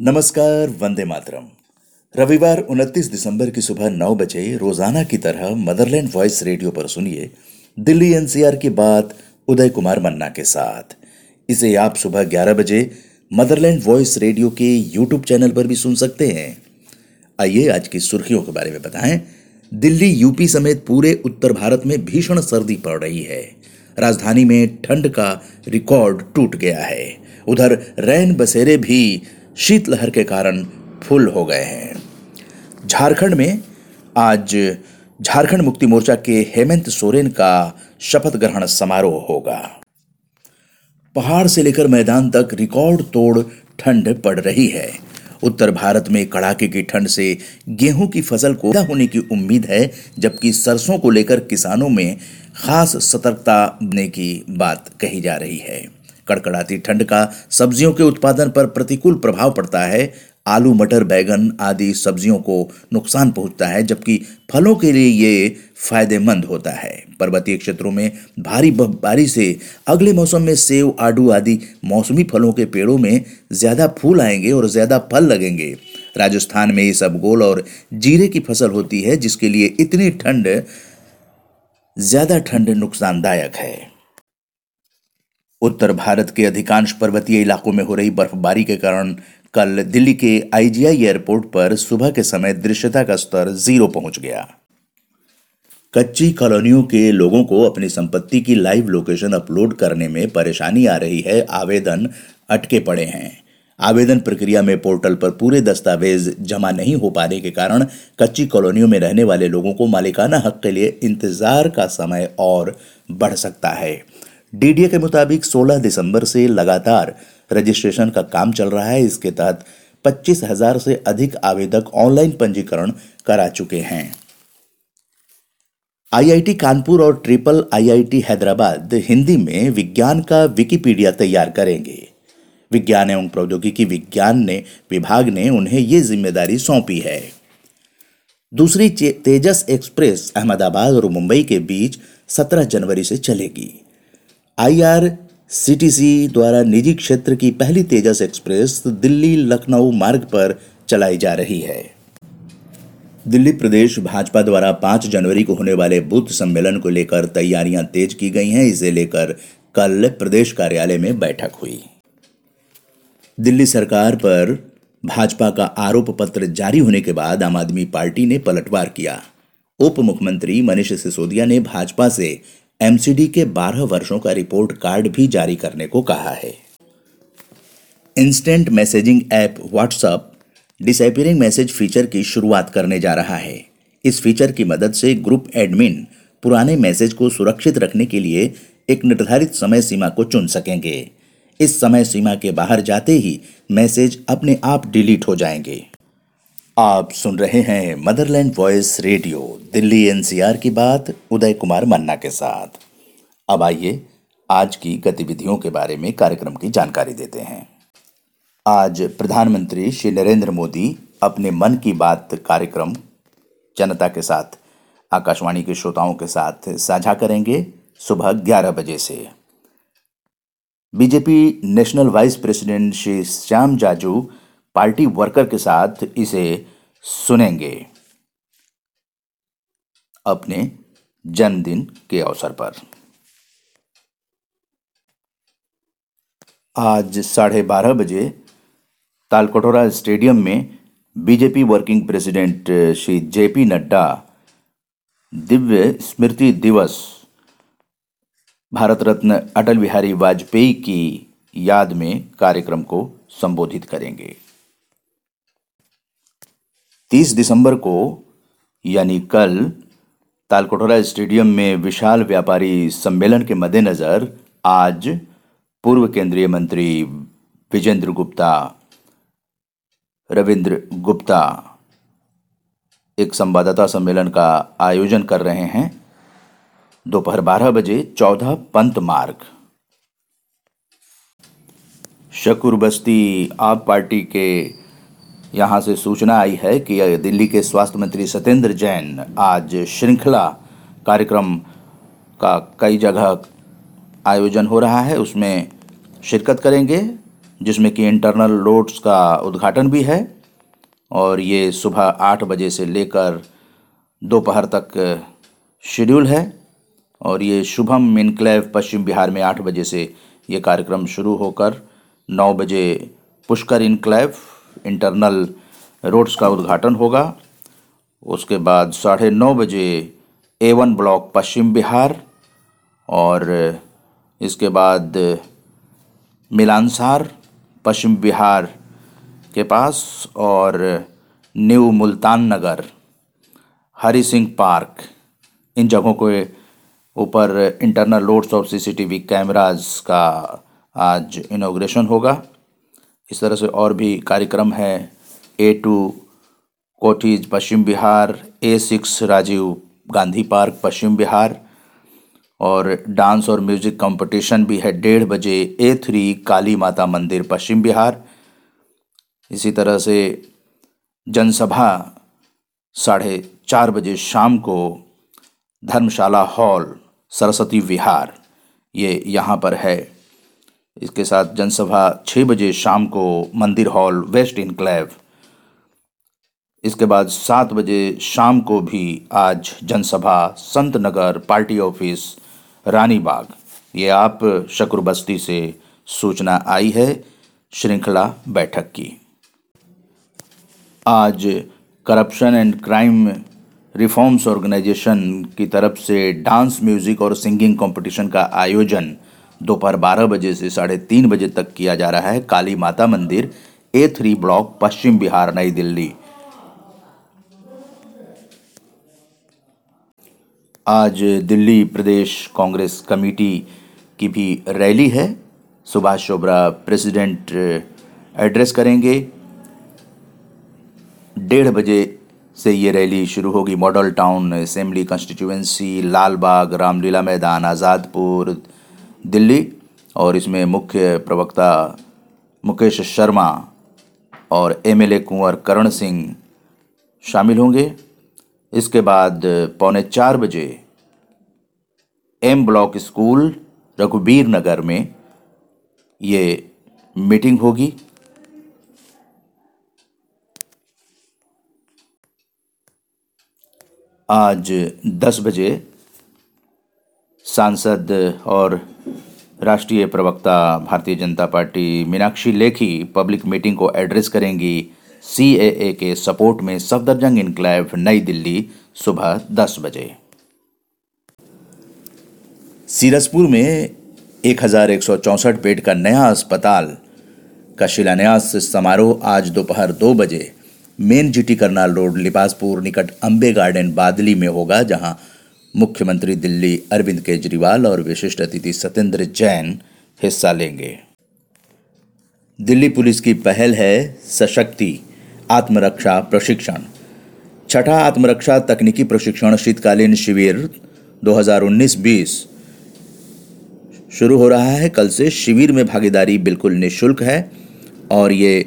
नमस्कार, वंदे मातरम। रविवार 29 दिसंबर की सुबह नौ बजे रोज़ाना की तरह मदरलैंड वॉइस रेडियो पर सुनिए दिल्ली एनसीआर की बात उदय कुमार मन्ना के साथ। इसे आप सुबह 11 बजे मदरलैंड वॉइस रेडियो के यूट्यूब चैनल पर भी सुन सकते हैं। आइए आज की सुर्खियों के बारे में बताएँ। दिल्ली, यूपी समेत पूरे उत्तर भारत में भीषण सर्दी पड़ रही है। राजधानी में ठंड का रिकॉर्ड टूट गया है। उधर रैन बसेरे भी शीतलहर के कारण फुल हो गए हैं। झारखंड में आज झारखंड मुक्ति मोर्चा के हेमंत सोरेन का शपथ ग्रहण समारोह होगा। पहाड़ से लेकर मैदान तक रिकॉर्ड तोड़ ठंड पड़ रही है। उत्तर भारत में कड़ाके की ठंड से गेहूँ की फ़सल को होने की उम्मीद है, जबकि सरसों को लेकर किसानों में खास सतर्कता की बात कही जा रही है। कड़कड़ाती ठंड का सब्जियों के उत्पादन पर प्रतिकूल प्रभाव पड़ता है। आलू, मटर, बैगन आदि सब्जियों को नुकसान पहुँचता है, जबकि फलों के लिए ये फ़ायदेमंद होता है। पर्वतीय क्षेत्रों में भारी बर्फबारी से अगले मौसम में सेव, आडू आदि मौसमी फलों के पेड़ों में ज़्यादा फूल आएँगे और ज़्यादा फल लगेंगे। राजस्थान में इसबगोल और जीरे की फ़सल होती है, जिसके लिए इतनी ठंड, ज़्यादा ठंड नुकसानदायक है। उत्तर भारत के अधिकांश पर्वतीय इलाकों में हो रही बर्फबारी के कारण कल दिल्ली के आईजीआई एयरपोर्ट पर सुबह के समय दृश्यता का स्तर ज़ीरो पहुँच गया। कच्ची कॉलोनियों के लोगों को अपनी संपत्ति की लाइव लोकेशन अपलोड करने में परेशानी आ रही है, आवेदन अटके पड़े हैं। आवेदन प्रक्रिया में पोर्टल पर पूरे दस्तावेज़ जमा नहीं हो पाने के कारण कच्ची कॉलोनियों में रहने वाले लोगों को मालिकाना हक के लिए इंतज़ार का समय और बढ़ सकता है। डीडीए के मुताबिक 16 दिसंबर से लगातार रजिस्ट्रेशन का काम चल रहा है। इसके तहत पच्चीस हज़ार से अधिक आवेदक ऑनलाइन पंजीकरण करा चुके हैं। आईआईटी कानपुर और ट्रिपल आईआईटी हैदराबाद हिंदी में विज्ञान का विकिपीडिया तैयार करेंगे। विज्ञान एवं प्रौद्योगिकी विज्ञान ने विभाग ने उन्हें ये ज़िम्मेदारी सौंपी है। दूसरी तेजस एक्सप्रेस अहमदाबाद और मुंबई के बीच 17 जनवरी से चलेगी। आईआरसीटीसी द्वारा निजी क्षेत्र की पहली तेजस एक्सप्रेस दिल्ली लखनऊ मार्ग पर चलाई जा रही है। दिल्ली प्रदेश भाजपा द्वारा 5 जनवरी को होने वाले बूथ सम्मेलन को लेकर तैयारियाँ तेज की गई हैं, इसे लेकर कल प्रदेश कार्यालय में बैठक हुई। दिल्ली सरकार पर भाजपा का आरोप पत्र जारी होने के बाद आम आदमी पार्टी ने पलटवार किया। उप मुख्यमंत्री मनीष सिसोदिया ने भाजपा से एमसीडी के 12 वर्षों का रिपोर्ट कार्ड भी जारी करने को कहा है। Instant messaging app WhatsApp disappearing message feature की शुरुआत करने जा रहा है। इस फीचर की मदद से ग्रुप एडमिन पुराने मैसेज को सुरक्षित रखने के लिए एक निर्धारित समय सीमा को चुन सकेंगे। इस समय सीमा के बाहर जाते ही मैसेज अपने आप डिलीट हो जाएँगे। आप सुन रहे हैं Motherland Voice radio Delhi NCR की बात, उदय कुमार मन्ना के साथ। अब आइए, आज की गतिविधियों के बारे में कार्यक्रम की जानकारी देते हैं। आज प्रधानमंत्री श्री नरेंद्र मोदी अपने मन की बात कार्यक्रम जनता के साथ, आकाशवाणी के श्रोताओं के साथ साझा करेंगे सुबह ग्यारह बजे से। BJP national vice president Shri Shyam Jaju party worker के साथ इसे सुनेंगे। अपने जन्मदिन के अवसर पर। आज साढ़े बारह बजे तालकटोरा स्टेडियम में BJP working president Shri JP Nadda Divya स्मृति दिवस भारत रत्न अटल बिहारी वाजपेयी की याद में कार्यक्रम को संबोधित करेंगे। 30 दिसंबर को, यानी कल तालकोटोरा स्टेडियम में विशाल व्यापारी सम्मेलन के मद्देनज़र आज पूर्व केंद्रीय मंत्री विजेंद्र गुप्ता, रविंद्र गुप्ता एक संवाददाता सम्मेलन का आयोजन कर रहे हैं। दोपहर बारह बजे चौदह पंत मार्ग। शकुर बस्ती आप पार्टी के यहाँ से सूचना आई है कि दिल्ली के स्वास्थ्य मंत्री सत्येंद्र जैन आज श्रृंखला कार्यक्रम का कई जगह आयोजन हो रहा है। उसमें शिरकत करेंगे, जिसमें कि इंटरनल रोड्स का उद्घाटन भी है। और ये सुबह आठ बजे से लेकर दोपहर तक शेड्यूल है। और ये शुभम इनक्लेव पश्चिम बिहार में आठ बजे से ये कार्यक्रम शुरू होकर नौ बजे पुष्कर इनक्लेव इंटरनल रोड्स का उद्घाटन होगा। उसके बाद साढ़े नौ बजे A one block Paschim Vihar और इसके बाद मिलानसार पश्चिम बिहार के पास और न्यू मुल्तान नगर हरी सिंह पार्क, इन जगहों के ऊपर internal roads of CCTV cameras का आज इनोग्रेशन होगा। इस तरह से और भी कार्यक्रम है। A two कोठीज Paschim Vihar A six Rajiv Gandhi park, Paschim Vihar. और डांस और म्यूज़िक कंपटीशन भी है। डेढ़ बजे ए थ्री काली माता मंदिर, पश्चिम बिहार। इसी तरह से जनसभा साढ़े चार बजे शाम को धर्मशाला हॉल, सरस्वती विहार। ये यहाँ पर है। इसके साथ जनसभा छः बजे शाम को मंदिर हॉल, वेस्ट इनक्लेव इसके बाद सात बजे शाम को भी आज जनसभा, संत नगर, पार्टी ऑफ़िस रानीबाग ये आप शकुर बस्ती से सूचना आई है, श्रृंखला बैठक की। आज corruption and crime reforms organisation की तरफ़ से डांस, म्यूज़िक और सिंगिंग कंपटीशन का आयोजन दोपहर बारह बजे से साढ़े तीन बजे तक किया जा रहा है काली माता मंदिर A three block, Paschim Vihar, नई दिल्ली। आज दिल्ली प्रदेश कांग्रेस कमेटी की भी रैली है। सुभाष चोबरा प्रेसिडेंट एड्रेस करेंगे। डेढ़ बजे से ये रैली शुरू होगी। Model Town, assembly constituency Lalbagh, Ramlila Maidan, Azadpur Delhi और इसमें मुख्य प्रवक्ता मुकेश शर्मा और एमएलए कुंवर करण सिंह शामिल होंगे। इसके बाद पौने चार बजे M block school Raghubir Nagar में ये मीटिंग होगी। आज दस बजे सांसद और राष्ट्रीय प्रवक्ता Bharatiya Janata party Meenakshi Lekhi public meeting को एड्रेस करेंगी। सी के सपोर्ट में सफदरजंग इनक्लेव, नई दिल्ली, सुबह दस बजे। सीरसपुर में एक हज़ार एक सौ चौंसठ बेड का नया अस्पताल का शिलान्यास समारोह आज दोपहर दो बजे। Main GT Karnal road, Libaspur, निकट अंबे गार्डन, बादली में होगा, जहाँ मुख्यमंत्री दिल्ली अरविंद केजरीवाल और विशिष्ट अतिथि सत्येंद्र जैन हिस्सा लेंगे। दिल्ली पुलिस की पहल है सशक्ति, आत्मरक्षा प्रशिक्षण। छठा आत्मरक्षा तकनीकी प्रशिक्षण शीतकालीन शिविर 2019-20 शुरू हो रहा है, कल से शिविर में भागीदारी बिल्कुल निशुल्क है और ये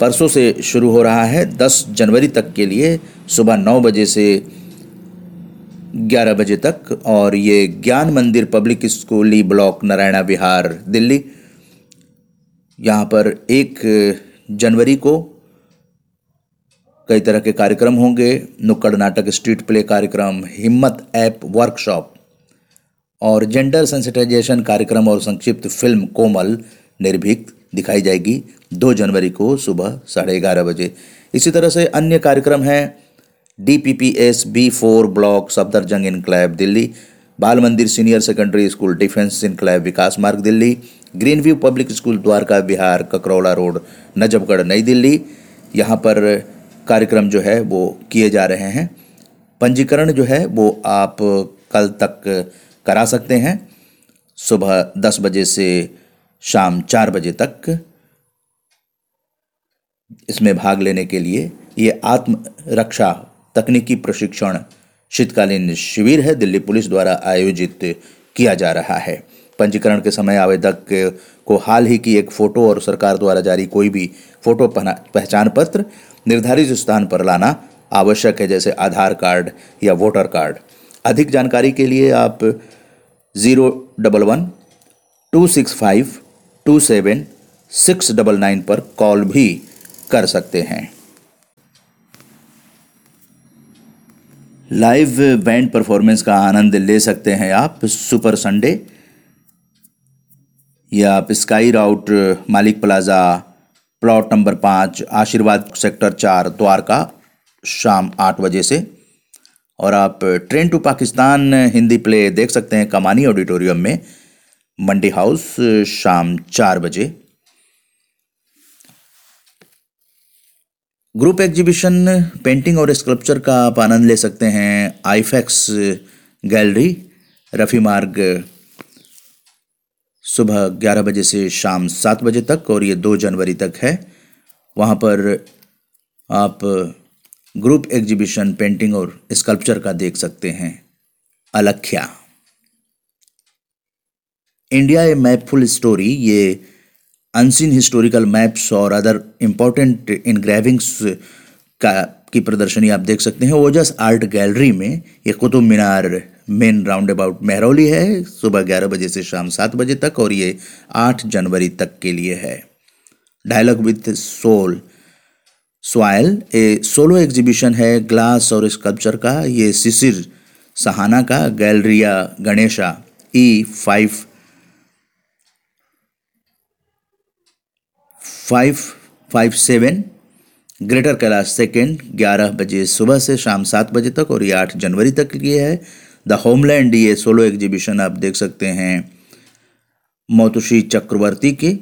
परसों से शुरू हो रहा है 10 जनवरी तक के लिए सुबह 9 बजे से 11 बजे तक और ये ज्ञान मंदिर पब्लिक स्कूली ब्लॉक, नारायणा विहार, दिल्ली। यहाँ पर एक जनवरी को कई तरह के कार्यक्रम होंगे। नुक्कड़ नाटक स्ट्रीट प्ले कार्यक्रम, हिम्मत ऐप वर्कशॉप और जेंडर सेंसिटाइजेशन कार्यक्रम और संक्षिप्त फ़िल्म कोमल निर्भीक दिखाई जाएगी दो जनवरी को सुबह साढ़े ग्यारह बजे। इसी तरह से अन्य कार्यक्रम हैं। D P P S B four block Safdarjung enclave Delhi Bal Mandir senior secondary school defence enclave Vikas Marg Delhi green view public school Dwarka Vihar Kakrola road Najafgarh नई दिल्ली यहाँ पर कार्यक्रम जो है वो किए जा रहे हैं। पंजीकरण जो है वो आप कल तक करा सकते हैं। सुबह दस बजे से शाम चार बजे तक। इसमें भाग लेने के लिए ये आत्म रक्षा तकनीकी प्रशिक्षण शीतकालीन शिविर है। दिल्ली पुलिस द्वारा आयोजित किया जा रहा है। पंजीकरण के समय आवेदक को हाल ही की एक फ़ोटो और सरकार द्वारा जारी कोई भी फ़ोटो पहचान पत्र निर्धारित स्थान पर लाना आवश्यक है, जैसे आधार कार्ड या वोटर कार्ड। अधिक जानकारी के लिए आप zero double one two six five two seven six double nine पर कॉल भी कर सकते हैं। लाइव बैंड परफॉर्मेंस का आनंद ले सकते हैं आप सुपर संडे या आप स्काई राउट मालिक प्लाजा प्लॉट नंबर पाँच आशीर्वाद सेक्टर चार द्वारका शाम आठ बजे से। और आप train to Pakistan Hindi play देख सकते हैं कमानी ऑडिटोरियम में मंडी हाउस शाम चार बजे। ग्रुप एग्जीबिशन, पेंटिंग और स्कल्पचर का आप आनंद ले सकते हैं आईफेक्स गैलरी, रफ़ी मार्ग, सुबह ग्यारह बजे से शाम सात बजे तक और ये दो जनवरी तक है। वहाँ पर आप ग्रुप एग्जीबिशन, पेंटिंग और स्कल्पचर का देख सकते हैं। अलख्या। इंडिया ए मैपफुल स्टोरी, ये अनसीन हिस्टोरिकल मैप्स और अदर इम्पोर्टेंट इनग्रेविंग्स का की प्रदर्शनी आप देख सकते हैं। ओजस आर्ट गैलरी में ये Qutub Minar main roundabout Mehrauli है, सुबह ग्यारह बजे से शाम सात बजे तक और ये आठ जनवरी तक के लिए है। Dialogue with soul soil a solo exhibition है ग्लास और स्कल्पचर का, ये सिसिर सहाना का galleria Ganesha E five five five seven greater Kailash second ग्यारह बजे सुबह से शाम सात बजे तक और ये आठ जनवरी तक के है। द होमलैंड ये सोलो एग्जीबिशन आप देख सकते हैं। मोतुशी चक्रवर्ती के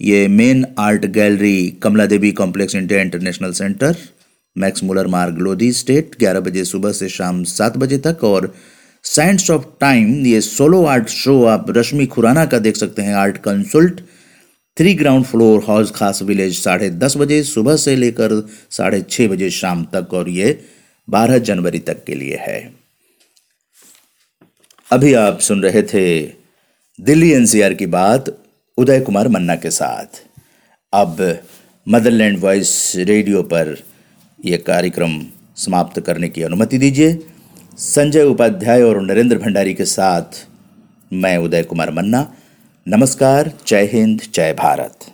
ये main art gallery Kamla Devi complex India International Centre Max Mueller Marg Lodhi estate 11 बजे सुबह से शाम सात बजे तक और साइंस ऑफ़ टाइम ये सोलो आर्ट शो आप रश्मि खुराना का देख सकते हैं art consult three ground floor Hauz Khas village साढ़े दस बजे सुबह से लेकर साढ़े छः बजे शाम तक और ये बारह जनवरी तक के लिए है। अभी आप सुन रहे थे दिल्ली एनसीआर की बात, उदय कुमार मन्ना के साथ। अब मदरलैंड वॉइस रेडियो पर यह कार्यक्रम समाप्त करने की अनुमति दीजिए। संजय उपाध्याय और नरेंद्र भंडारी के साथ मैं उदय कुमार मन्ना नमस्कार जय हिंद जय भारत।